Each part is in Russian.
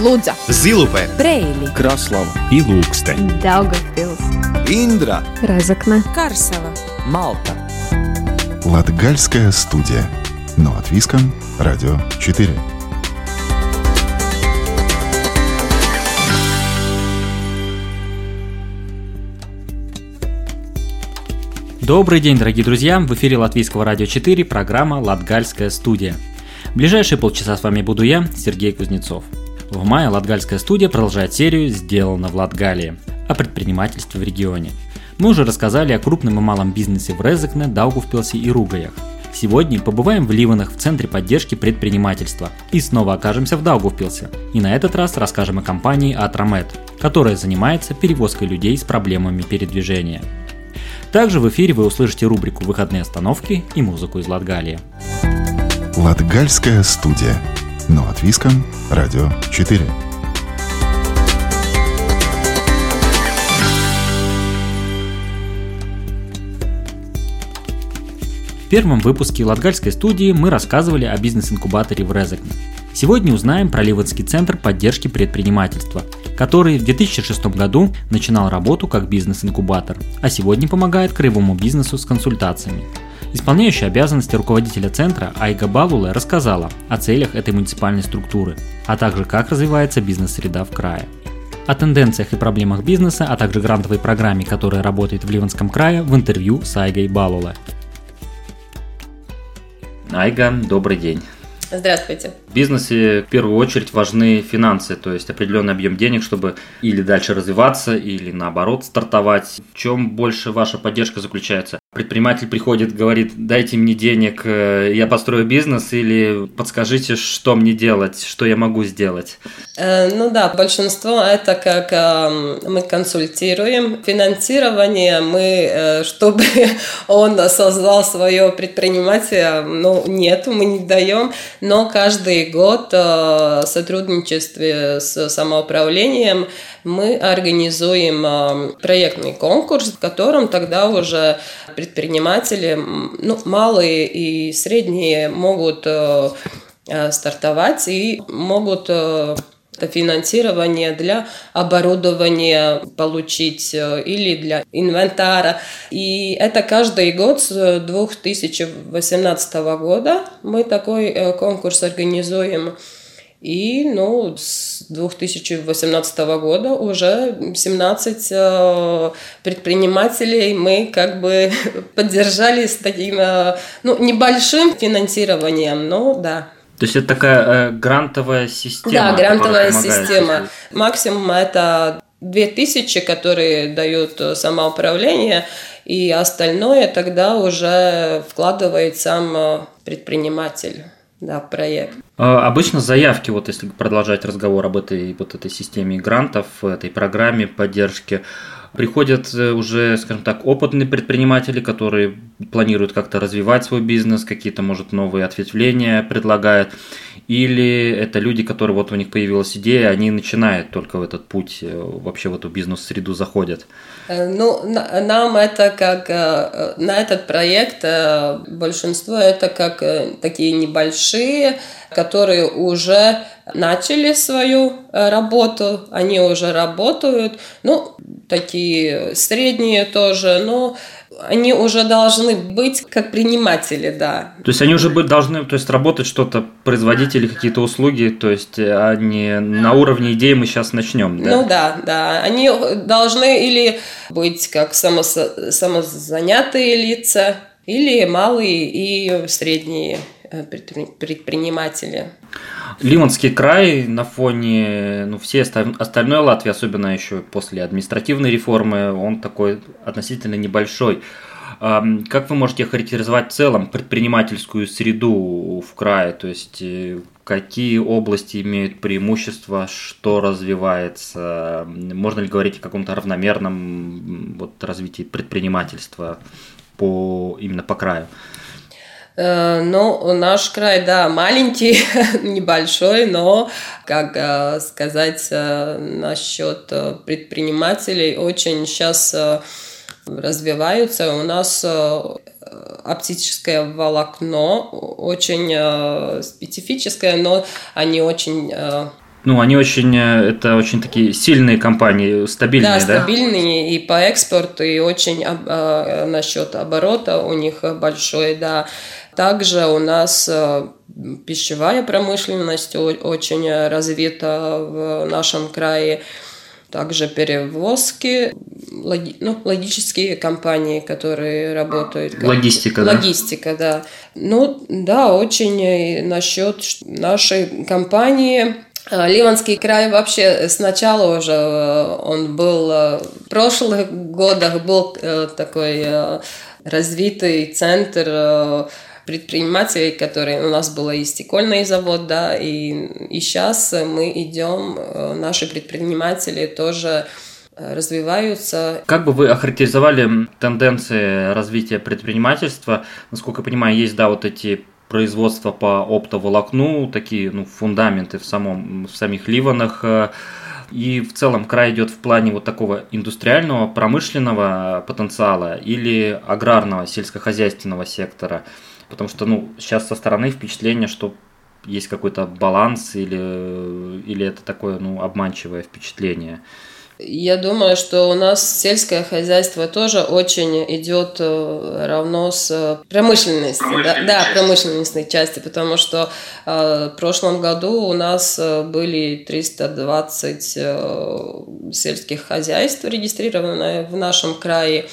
Лудза, Зилупе, Брейли, Краслава и Лукстен. Daugavpils, Индра, Разокна, Карсела. Малта. Латгальская студия. Но от Виском, Радио 4. Добрый день, дорогие друзья! В эфире Латвийского радио 4 программа «Латгальская студия». В ближайшие полчаса с вами буду я, Сергей Кузнецов. В мае Латгальская студия продолжает серию «Сделано в Латгалии» о предпринимательстве в регионе. Мы уже рассказали о крупном и малом бизнесе в Резекне, Даугавпилсе и Ругаях. Сегодня побываем в Ливанах в Центре поддержки предпринимательства и снова окажемся в Даугавпилсе. И на этот раз расскажем о компании Атромед, которая занимается перевозкой людей с проблемами передвижения. Также в эфире вы услышите рубрику «Выходные остановки» и музыку из Латгалии. Латгальская студия. Но от Виском, Радио 4. В первом выпуске Латгальской студии мы рассказывали о бизнес-инкубаторе в Резекне. Сегодня узнаем про Ливанский центр поддержки предпринимательства, который в 2006 году начинал работу как бизнес-инкубатор, а сегодня помогает краевому бизнесу с консультациями. Исполняющая обязанности руководителя центра Айга Балула рассказала о целях этой муниципальной структуры, а также как развивается бизнес-среда в крае. О тенденциях и проблемах бизнеса, а также грантовой программе, которая работает в Ливанском крае, в интервью с Айгой Балуле. Айга, добрый день. Здравствуйте. В бизнесе в первую очередь важны финансы, то есть определенный объем денег, чтобы или дальше развиваться, или наоборот стартовать. В чем больше ваша поддержка заключается? Предприниматель приходит, говорит, дайте мне денег, э, я построю бизнес, или подскажите, что мне делать, что я могу сделать? Э, ну да, большинство это как э, мы консультируем. Финансирование мы, э, чтобы он создал свое предприниматель, ну нет, мы не даем, но каждый год в сотрудничестве с самоуправлением мы организуем проектный конкурс, в котором тогда уже предприниматели, ну, малые и средние могут стартовать и могут это финансирование для оборудования получить или для инвентара. И это каждый год с 2018 года мы такой конкурс организуем. И ну, с 2018 года уже 17 э, предпринимателей мы как бы поддержали с таким э, ну, небольшим финансированием, но да. То есть это такая э, грантовая система? Да, грантовая система. Максимум это 2000, которые дают самоуправление, и остальное тогда уже вкладывает сам предприниматель да, проект. Обычно заявки, вот если продолжать разговор об этой вот этой системе грантов, этой программе поддержки, приходят уже, скажем так, опытные предприниматели, которые планируют как-то развивать свой бизнес, какие-то, может, новые ответвления предлагают, или это люди, которые вот у них появилась идея, они начинают только в этот путь, вообще в эту бизнес-среду заходят? Ну, нам это как, на этот проект большинство это как такие небольшие, которые уже начали свою работу, они уже работают, ну, такие средние тоже, но они уже должны быть как приниматели, да. То есть они уже быть должны, то есть работать что-то, производители какие-то услуги, то есть они на уровне идеи мы сейчас начнем, да? Ну да, да. Они должны или быть как само, самозанятые лица, или малые и средние предприниматели. Ливанский край на фоне ну, всей остальной Латвии, особенно еще после административной реформы, он такой относительно небольшой. Как вы можете характеризовать в целом предпринимательскую среду в крае? То есть э, какие области имеют преимущество, что развивается? Можно ли говорить о каком-то равномерном вот, развитии предпринимательства по, именно по краю? Ну, наш край, да, маленький, небольшой, но, как сказать насчет предпринимателей, очень сейчас развиваются. У нас оптическое волокно очень специфическое, но они очень Ну, они очень, э, это очень такие сильные компании, стабильные, да? Да, стабильные и по экспорту, и очень э, насчет оборота у них большой, да. Также у нас э, пищевая промышленность очень развита в нашем крае также перевозки, логи, ну, логические компании, которые работают. Как, логистика, да? Логистика, да. Ну, да, очень насчет нашей компании. А, Ливанский край вообще сначала уже э, он был э, в прошлых годах был э, такой развитый центр предпринимателей, которые у нас был и стекольный завод, да, и, и сейчас мы идем, э, наши предприниматели тоже э, развиваются. Как бы вы охарактеризовали тенденции развития предпринимательства? Насколько я понимаю, есть, да, вот эти производства по оптоволокну, такие, ну, фундаменты в, самом, в самих Ливанах, э, и в целом край идет в плане вот такого индустриального, промышленного потенциала или аграрного, сельскохозяйственного сектора – Потому что, ну, сейчас со стороны впечатление, что есть какой-то баланс или, или это такое, ну, обманчивое впечатление. Я думаю, что у нас сельское хозяйство тоже очень идет э, равно с промышленностью, да, да, промышленностной части, потому что э, в прошлом году у нас э, были 320 э, сельских хозяйств регистрированные в нашем крае.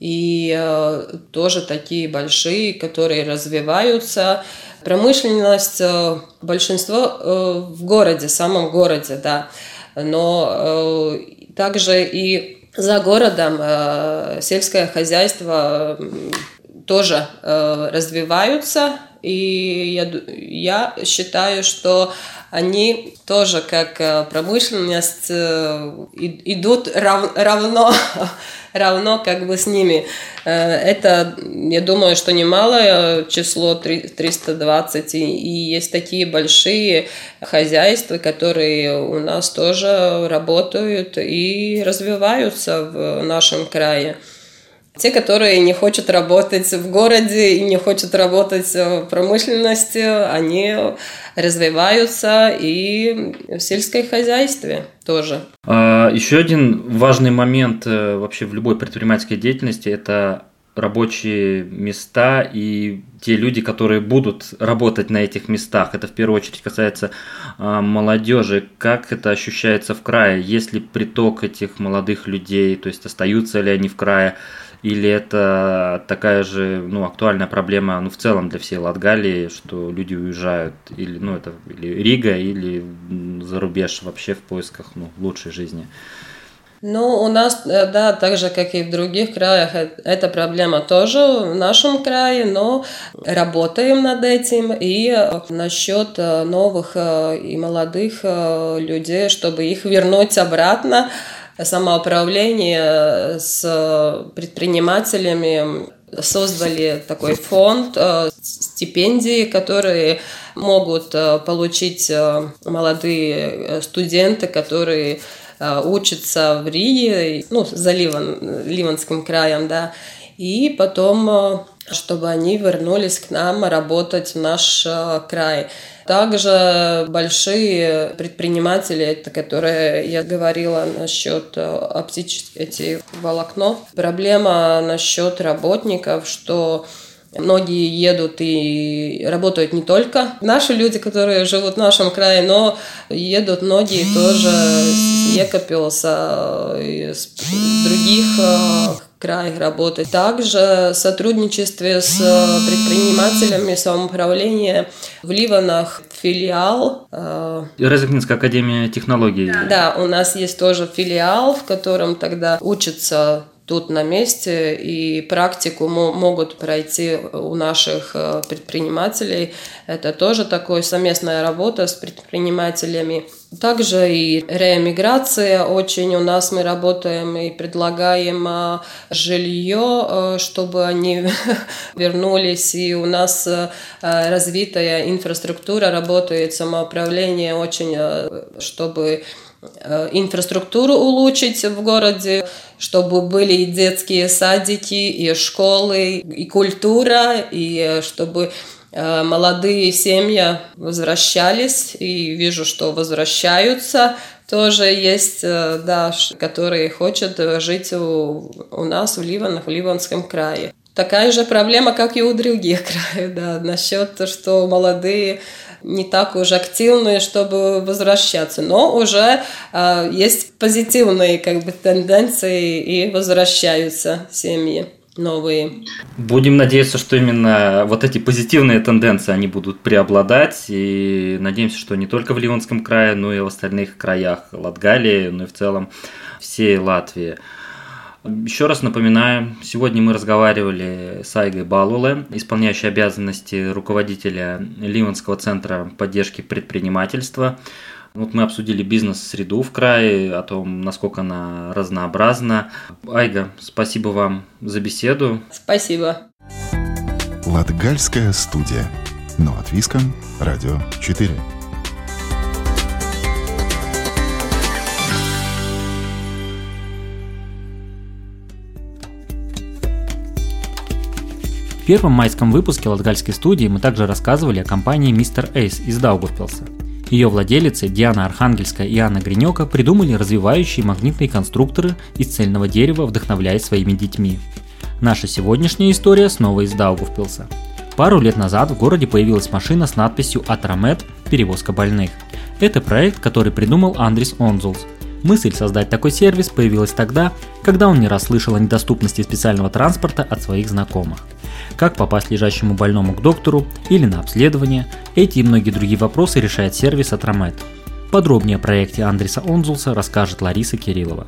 И э, тоже такие большие, которые развиваются. Промышленность, э, большинство э, в городе, самом городе, да, но э, также и за городом э, сельское хозяйство тоже э, развиваются, и я, я считаю, что они тоже как э, промышленность э, идут рав, равно равно как бы с ними. Э, это, я думаю, что немалое число 320, и есть такие большие хозяйства, которые у нас тоже работают и развиваются в нашем крае. Те, которые не хотят работать в городе и не хотят работать в промышленности, они развиваются и в сельском хозяйстве тоже. А, еще один важный момент э, вообще в любой предпринимательской деятельности – это рабочие места и те люди, которые будут работать на этих местах. Это в первую очередь касается э, молодежи. Как это ощущается в крае? Есть ли приток этих молодых людей? То есть остаются ли они в крае? Или это такая же ну, актуальная проблема ну, в целом для всей Латгалии, что люди уезжают или, ну, это, или Рига, или за рубеж вообще в поисках ну, лучшей жизни? Ну, у нас, э, да, так же, как и в других краях, э, эта проблема тоже в нашем крае, но работаем над этим. И э, насчет новых и молодых людей, чтобы их вернуть обратно, самоуправление с предпринимателями создали такой фонд э, стипендии, которые могут э, получить э, молодые студенты, которые учатся в Риге, ну, за Ливан, Ливанским краем, да, и потом, чтобы они вернулись к нам работать в наш край. Также большие предприниматели, это которые я говорила насчет э, оптических эти волокно. Проблема насчет работников, что Многие едут и работают не только наши люди, которые живут в нашем крае, но едут многие тоже с Екапилса, из других э, край работать. Также в сотрудничестве с э, предпринимателями самоуправления в Ливанах филиал. Э, академия технологий. Да, у нас есть тоже филиал, в котором тогда учатся тут на месте, и практику могут пройти у наших э, предпринимателей. Это тоже такая совместная работа с предпринимателями. Также и реэмиграция очень у нас мы работаем и предлагаем э, жилье, э, чтобы они вернулись, и у нас развитая инфраструктура работает, самоуправление очень, чтобы Э, инфраструктуру улучшить в городе, чтобы были и детские садики, и школы, и культура, и э, чтобы молодые семьи возвращались и вижу, что возвращаются. Тоже есть, да, которые хотят жить у, у нас в Ливанах, в Ливанском крае. Такая же проблема, как и у других краев, да, насчет, что молодые не так уж активные, чтобы возвращаться, но уже э, есть позитивные как бы тенденции и возвращаются семьи новые. Будем надеяться, что именно вот эти позитивные тенденции, они будут преобладать, и надеемся, что не только в Ливанском крае, но и в остальных краях Латгалии, ну и в целом всей Латвии. Еще раз напоминаю, сегодня мы разговаривали с Айгой Балуле, исполняющей обязанности руководителя Ливанского центра поддержки предпринимательства. Вот мы обсудили бизнес-среду в крае, о том, насколько она разнообразна. Айга, спасибо вам за беседу. Спасибо. Латгальская студия. Но от Виском. Радио 4. В первом майском выпуске Латгальской студии мы также рассказывали о компании Mr. Ace из Даугавпилса. Ее владелицы Диана Архангельская и Анна Гринёка придумали развивающие магнитные конструкторы из цельного дерева, вдохновляясь своими детьми. Наша сегодняшняя история снова из Даугавпилса. Пару лет назад в городе появилась машина с надписью «Атрамед. Перевозка больных». Это проект, который придумал Андрис Онзулс – Мысль создать такой сервис появилась тогда, когда он не раз слышал о недоступности специального транспорта от своих знакомых. Как попасть лежащему больному к доктору или на обследование, эти и многие другие вопросы решает сервис Атромет. Подробнее о проекте Андреса Онзулса расскажет Лариса Кириллова.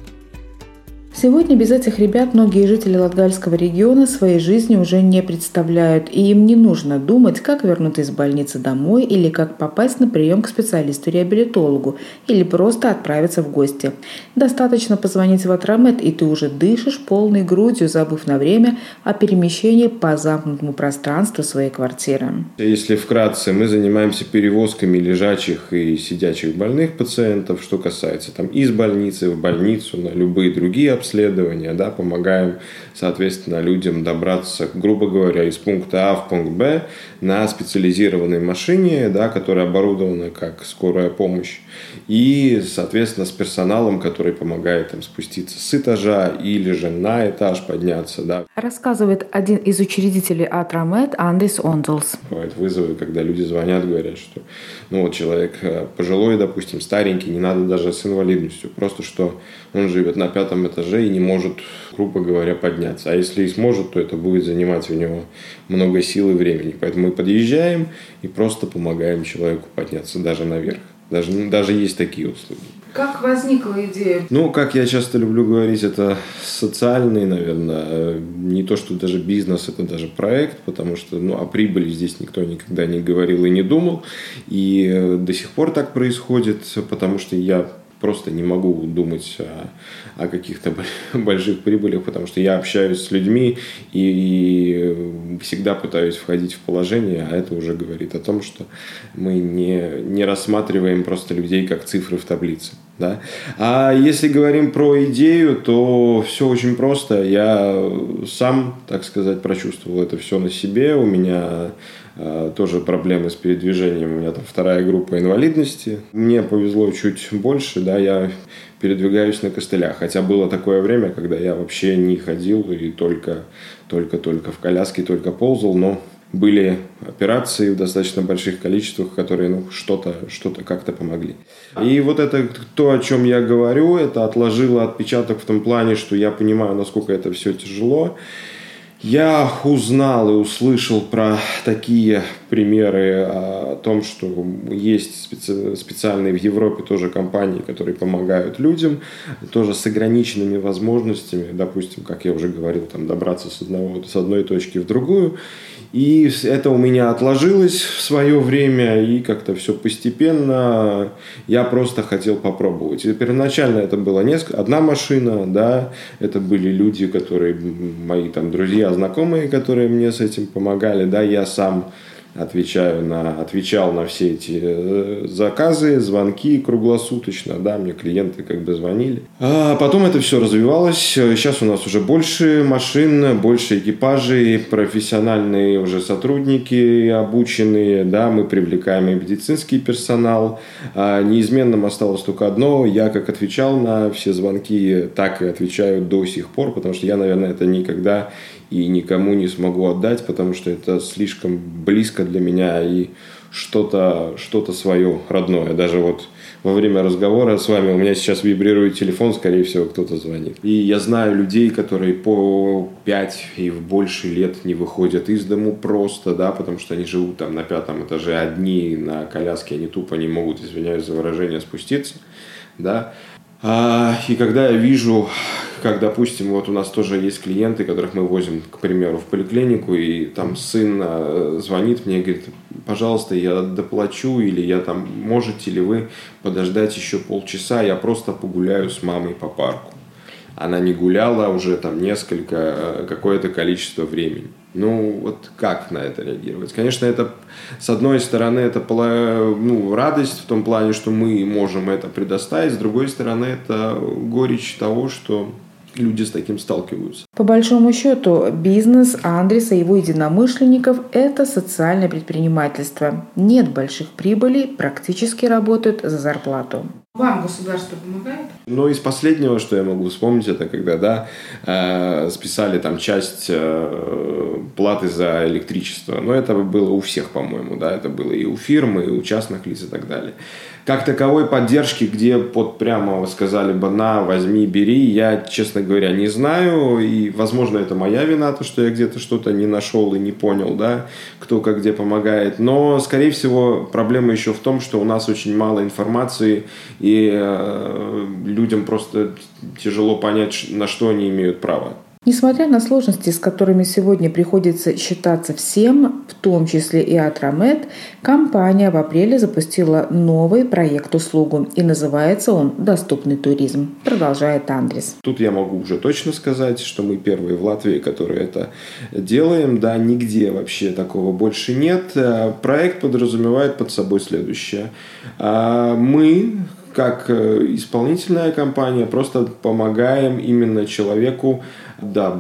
Сегодня без этих ребят многие жители Латгальского региона своей жизни уже не представляют, и им не нужно думать, как вернуться из больницы домой или как попасть на прием к специалисту-реабилитологу или просто отправиться в гости. Достаточно позвонить в Атрамет, и ты уже дышишь полной грудью, забыв на время о перемещении по замкнутому пространству своей квартиры. Если вкратце, мы занимаемся перевозками лежачих и сидячих больных пациентов, что касается там из больницы в больницу, на любые другие обстоятельства, обследования, да, помогаем, соответственно, людям добраться, грубо говоря, из пункта А в пункт Б на специализированной машине, да, которая оборудована как скорая помощь, и, соответственно, с персоналом, который помогает им спуститься с этажа или же на этаж подняться. Да. Рассказывает один из учредителей Атрамед Андрис Онзелс. Бывают вызовы, когда люди звонят, говорят, что ну, вот человек э, пожилой, допустим, старенький, не надо даже с инвалидностью, просто что он живет на пятом этаже и не может, грубо говоря, подняться. А если и сможет, то это будет занимать у него много сил и времени. Поэтому мы подъезжаем и просто помогаем человеку подняться даже наверх. Даже, даже есть такие услуги. Как возникла идея? Ну, как я часто люблю говорить, это социальный, наверное, не то, что даже бизнес, это даже проект, потому что ну, о прибыли здесь никто никогда не говорил и не думал. И э, до сих пор так происходит, потому что я просто не могу думать о, о каких-то больших прибылях, потому что я общаюсь с людьми и всегда пытаюсь входить в положение, а это уже говорит о том, что мы не, не рассматриваем просто людей как цифры в таблице. Да? А если говорим про идею, то все очень просто. Я сам, так сказать, прочувствовал это все на себе. У меня тоже проблемы с передвижением. У меня там вторая группа инвалидности. Мне повезло чуть больше, да, я передвигаюсь на костылях. Хотя было такое время, когда я вообще не ходил и только, только, только в коляске, только ползал, но были операции в достаточно больших количествах, которые ну, что-то что как-то помогли. И вот это то, о чем я говорю, это отложило отпечаток в том плане, что я понимаю, насколько это все тяжело. Я узнал и услышал про такие примеры о том, что есть специ... специальные в Европе тоже компании, которые помогают людям, тоже с ограниченными возможностями, допустим, как я уже говорил, там добраться с, одного, с одной точки в другую. И это у меня отложилось в свое время, и как-то все постепенно я просто хотел попробовать. И первоначально это была несколько, одна машина, да, это были люди, которые, мои там друзья, знакомые, которые мне с этим помогали, да, я сам отвечаю на, отвечал на все эти э, заказы, звонки круглосуточно, да, мне клиенты как бы звонили. А потом это все развивалось. Сейчас у нас уже больше машин, больше экипажей, профессиональные уже сотрудники обученные, да, мы привлекаем и медицинский персонал. А неизменным осталось только одно, я как отвечал на все звонки, так и отвечаю до сих пор, потому что я, наверное, это никогда и никому не смогу отдать, потому что это слишком близко для меня и что-то что свое родное. Даже вот во время разговора с вами у меня сейчас вибрирует телефон, скорее всего, кто-то звонит. И я знаю людей, которые по 5 и в больше лет не выходят из дому просто, да, потому что они живут там на пятом этаже одни, на коляске, они тупо не могут, извиняюсь за выражение, спуститься, да. А, и когда я вижу, как, допустим, вот у нас тоже есть клиенты, которых мы возим, к примеру, в поликлинику, и там сын а, звонит мне и говорит, пожалуйста, я доплачу, или я там, можете ли вы подождать еще полчаса, я просто погуляю с мамой по парку. Она не гуляла уже там несколько, а, какое-то количество времени. Ну, вот как на это реагировать? Конечно, это, с одной стороны, это ну, радость в том плане, что мы можем это предоставить, с другой стороны, это горечь того, что люди с таким сталкиваются. По большому счету, бизнес Андреса и его единомышленников – это социальное предпринимательство. Нет больших прибылей, практически работают за зарплату. Вам государство помогает? Ну, из последнего, что я могу вспомнить, это когда, да, э, списали там часть э, платы за электричество. Но это было у всех, по-моему, да, это было и у фирмы, и у частных лиц и так далее как таковой поддержки, где под прямо сказали бы на, возьми, бери, я, честно говоря, не знаю. И, возможно, это моя вина, то, что я где-то что-то не нашел и не понял, да, кто как где помогает. Но, скорее всего, проблема еще в том, что у нас очень мало информации, э, людям просто тяжело понять, на что они имеют право. Несмотря на сложности, с которыми сегодня приходится считаться всем, в том числе и Атромед, компания в апреле запустила новый проект-услугу, и называется он «Доступный туризм», продолжает Андрес. Тут я могу уже точно сказать, что мы первые в Латвии, которые это делаем. Да, нигде вообще такого больше нет. Проект подразумевает под собой следующее. А, мы, как э, исполнительная компания, просто помогаем именно человеку да,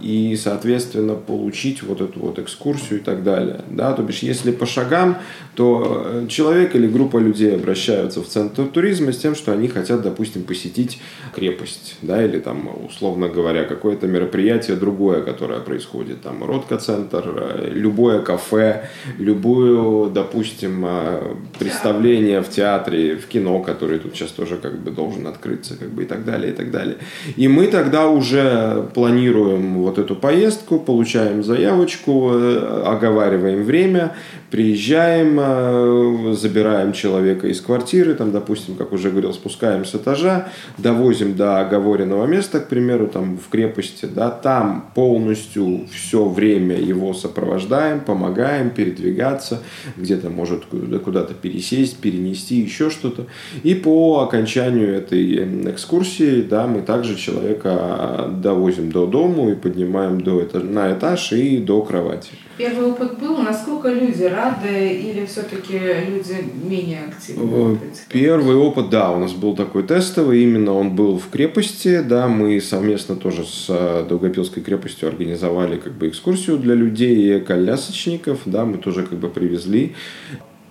и, соответственно, получить вот эту вот экскурсию и так далее. Да, то бишь, если по шагам, то э, человек или группа людей обращаются в центр туризма с тем, что они хотят, допустим, посетить крепость, да, или там, условно говоря, какое-то мероприятие другое, которое происходит, там, Ротко-центр, э, любое кафе, любую, допустим, э, представление в театре, в кино, который тут сейчас тоже как бы должен открыться, как бы и так далее, и так далее. И мы тогда уже планируем вот эту поездку, получаем заявочку, э, оговариваем время, приезжаем, э, забираем человека из квартиры, там, допустим, как уже говорил, спускаем с этажа, довозим до оговоренного места, к примеру, там в крепости, да, там полностью все время его сопровождаем, помогаем передвигаться, где-то может куда-то пересесть, перенести, еще что-то. И по окончанию этой экскурсии, да, мы также человека довозим до дому и поднимаем до этаж, на этаж и до кровати. Первый опыт был, насколько люди рады или все-таки люди менее активны? Э, первый опыт, да, у нас был такой тестовый, именно он был в крепости, да, мы совместно тоже с э, Долгопилской крепостью организовали как бы экскурсию для людей колясочников, да, мы тоже как бы привезли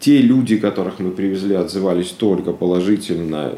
те люди, которых мы привезли, отзывались только положительно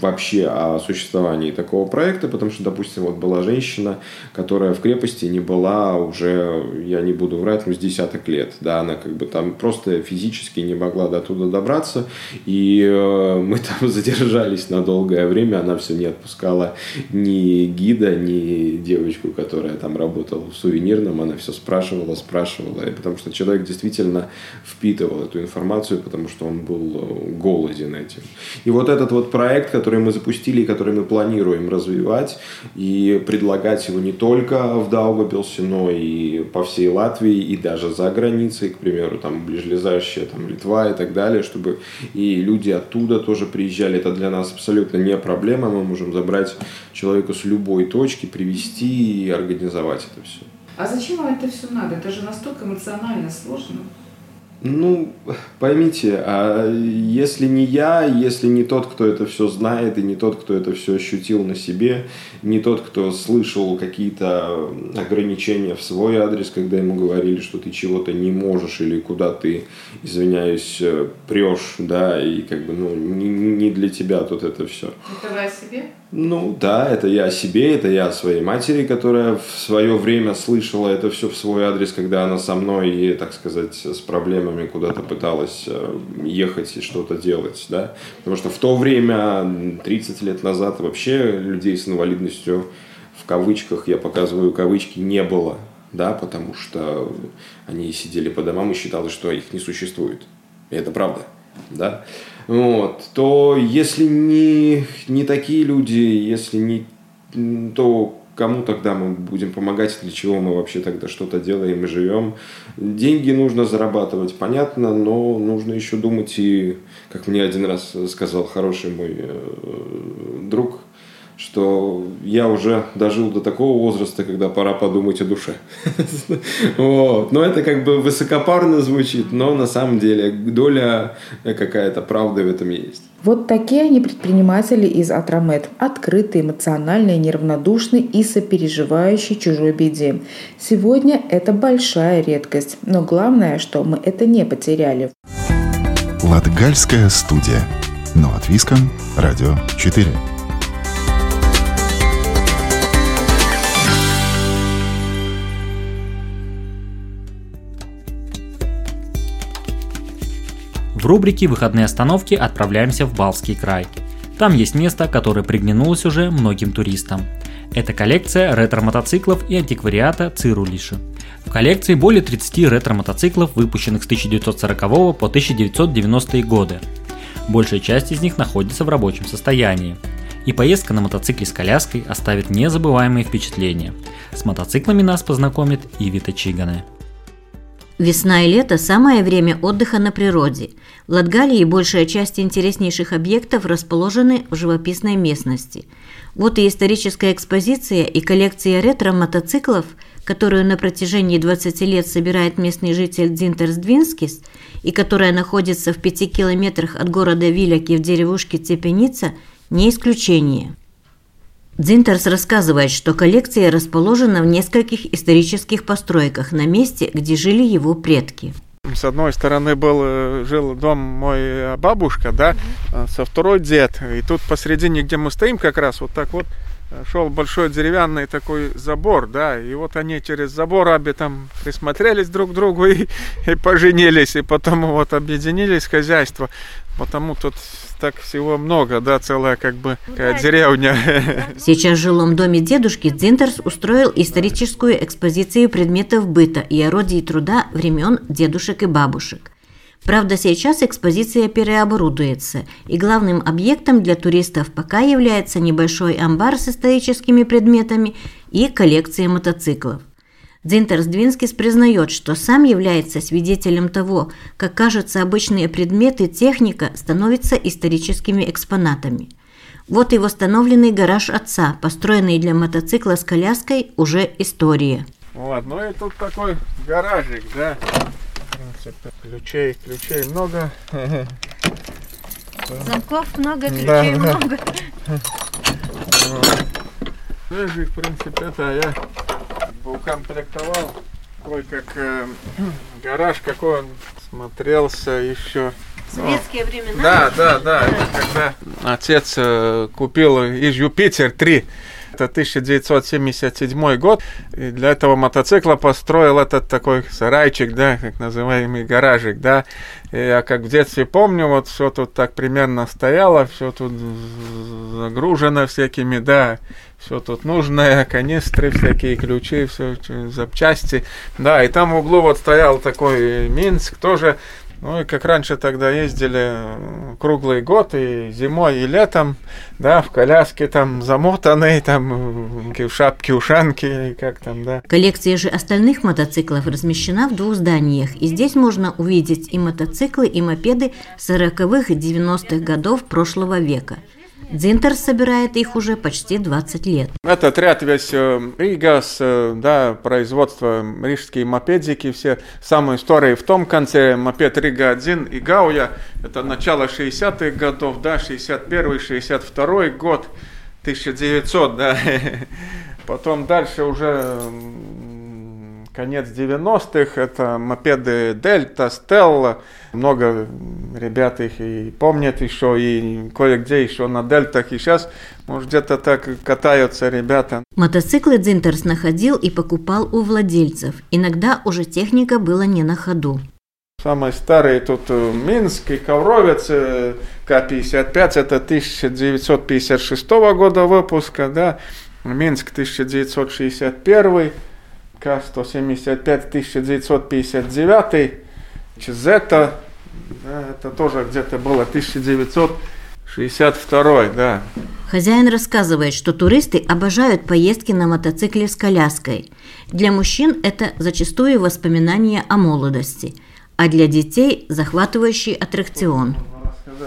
вообще о существовании такого проекта, потому что, допустим, вот была женщина, которая в крепости не была уже, я не буду врать, ну, с десяток лет, да, она как бы там просто физически не могла до туда добраться, и э, мы там задержались на долгое время, она все не отпускала ни гида, ни девочку, которая там работала в сувенирном, она все спрашивала, спрашивала, потому что человек действительно впитывал эту информацию, информацию, потому что он был э, голоден этим. И вот этот вот проект, который мы запустили и который мы планируем развивать и предлагать его не только в Даугавпилсе, но и по всей Латвии и даже за границей, к примеру, там ближайшая там Литва и так далее, чтобы и люди оттуда тоже приезжали. Это для нас абсолютно не проблема. Мы можем забрать человека с любой точки, привести и организовать это все. А зачем вам это все надо? Это же настолько эмоционально сложно. Ну, поймите, а если не я, если не тот, кто это все знает, и не тот, кто это все ощутил на себе, не тот, кто слышал какие-то ограничения в свой адрес, когда ему говорили, что ты чего-то не можешь или куда ты, извиняюсь, э, прешь, да, и как бы, ну, не, не для тебя тут это все. Это вы о себе? Ну да, это я о себе, это я о своей матери, которая в свое время слышала это все в свой адрес, когда она со мной, и, так сказать, с проблемами куда-то пыталась э, ехать и что-то делать, да. Потому что в то время, 30 лет назад, вообще людей с инвалидностью, в кавычках, я показываю кавычки, не было, да, потому что они сидели по домам и считалось, что их не существует. И это правда, да вот, то если не, не такие люди, если не, то кому тогда мы будем помогать, для чего мы вообще тогда что-то делаем и живем. Деньги нужно зарабатывать, понятно, но нужно еще думать и, как мне один раз сказал хороший мой э, друг, что я уже дожил до такого возраста, когда пора подумать о душе. вот. Но это как бы высокопарно звучит, но на самом деле доля какая-то правды в этом есть. Вот такие они предприниматели из Атрамет. Открытые, эмоциональные, неравнодушные и сопереживающие чужой беде. Сегодня это большая редкость. Но главное, что мы это не потеряли. Латгальская студия. Но от Виском. Радио 4. В рубрике «Выходные остановки» отправляемся в Балский край. Там есть место, которое приглянулось уже многим туристам. Это коллекция ретро-мотоциклов и антиквариата Цирулиши. В коллекции более 30 ретро-мотоциклов, выпущенных с 1940 по 1990 годы. Большая часть из них находится в рабочем состоянии. И поездка на мотоцикле с коляской оставит незабываемые впечатления. С мотоциклами нас познакомит Ивита Чигане. Весна и лето – самое время отдыха на природе. В Латгалии большая часть интереснейших объектов расположены в живописной местности. Вот и историческая экспозиция и коллекция ретро-мотоциклов, которую на протяжении 20 лет собирает местный житель Дзинтерс Двинскис и которая находится в пяти километрах от города Виляки в деревушке Цепеница, не исключение. Дзинтерс рассказывает, что коллекция расположена в нескольких исторических постройках на месте, где жили его предки. С одной стороны был, э, жил дом мой э, бабушка, да, mm со второй дед. И тут посередине, где мы стоим, как раз вот так вот шел большой деревянный такой забор, да, и вот они через забор обе там присмотрелись друг к другу и, и поженились, и потом вот объединились хозяйство. Потому тут так всего много, да, целая как бы такая деревня. Сейчас в жилом доме дедушки Дзинтерс устроил историческую экспозицию предметов быта и орудий труда времен дедушек и бабушек. Правда, сейчас экспозиция переоборудуется, и главным объектом для туристов пока является небольшой амбар с историческими предметами и коллекция мотоциклов. Дзинтерс Двинскис признает, что сам является свидетелем того, как, кажется, обычные предметы техника становятся историческими экспонатами. Вот и восстановленный гараж отца, построенный для мотоцикла с коляской, уже история. Вот, ну и тут такой гаражик, да. В принципе, ключей, ключей много. Замков много, ключей да, много. Ну, в принципе, это я укомплектовал такой как э, гараж, какой он смотрелся еще. Советские ну, времена. Да, да, да. Когда отец э, купил из Юпитер 3 это 1977 год. И для этого мотоцикла построил этот такой сарайчик, да, как называемый гаражик, да. И я как в детстве помню, вот все тут так примерно стояло, все тут загружено всякими, да, все тут нужное, канистры, всякие ключи, все запчасти. Да, и там в углу вот стоял такой Минск, тоже ну и как раньше тогда ездили круглый год, и зимой, и летом, да, в коляске там замотанные, там в шапке ушанки, как там, да. Коллекция же остальных мотоциклов размещена в двух зданиях, и здесь можно увидеть и мотоциклы, и мопеды 40-х и 90-х годов прошлого века. Дзинтерс собирает их уже почти 20 лет. Этот ряд весь э, Ригас, э, да, производство рижские мопедики, все самые истории в том конце, мопед Рига-1 и Гауя, это начало 60-х годов, да, 61-62 год, 1900, да, потом дальше уже конец 90-х, это мопеды Дельта, Стелла. Много ребят их и помнят еще, и кое-где еще на Дельтах. И сейчас, может, где-то так катаются ребята. Мотоциклы Дзинтерс находил и покупал у владельцев. Иногда уже техника была не на ходу. Самый старый тут э, Минск и Ковровец э, К-55, это 1956 года выпуска, да, Минск 1961 к-175 1959, Чизета, да, это тоже где-то было 1962, да. Хозяин рассказывает, что туристы обожают поездки на мотоцикле с коляской. Для мужчин это зачастую воспоминания о молодости, а для детей захватывающий аттракцион.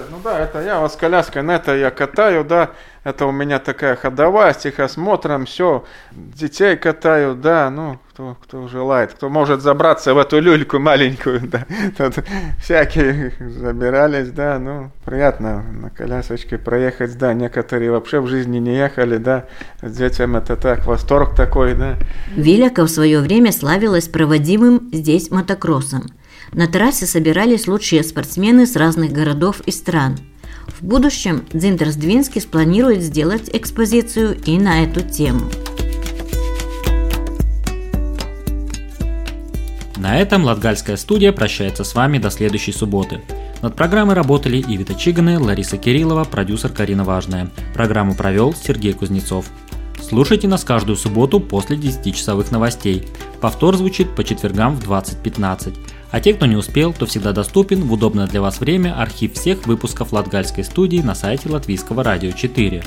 Ну да, это я вас коляской, на это я катаю, да, это у меня такая ходовая с техосмотром, все, детей катаю, да, ну, кто, кто желает, кто может забраться в эту люльку маленькую, да, тут всякие забирались, да, ну, приятно на колясочке проехать, да, некоторые вообще в жизни не ехали, да, детям это так, восторг такой, да. Виляка в свое время славилась проводимым здесь мотокроссом. На трассе собирались лучшие спортсмены с разных городов и стран – в будущем Дзинтерс Двинский спланирует сделать экспозицию и на эту тему. На этом Латгальская студия прощается с вами до следующей субботы. Над программой работали Ивита Чиганы, Лариса Кириллова, продюсер Карина Важная. Программу провел Сергей Кузнецов. Слушайте нас каждую субботу после 10-часовых новостей. Повтор звучит по четвергам в 20.15. А те, кто не успел, то всегда доступен в удобное для вас время архив всех выпусков Латгальской студии на сайте Латвийского радио 4.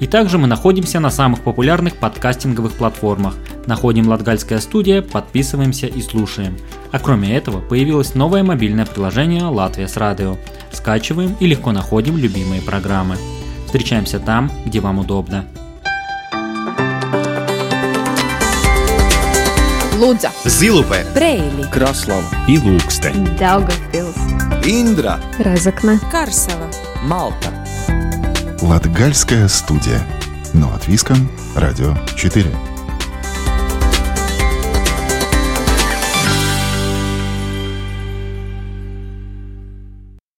И также мы находимся на самых популярных подкастинговых платформах. Находим Латгальская студия, подписываемся и слушаем. А кроме этого, появилось новое мобильное приложение «Латвия с радио». Скачиваем и легко находим любимые программы. Встречаемся там, где вам удобно. Лудза, Зилупе, Брейли, Краслава. И Ilūkste, Daugavpils, Индра, Разокна, Карсела, Малта. Латгальская студия. Но от Виском, Радио 4.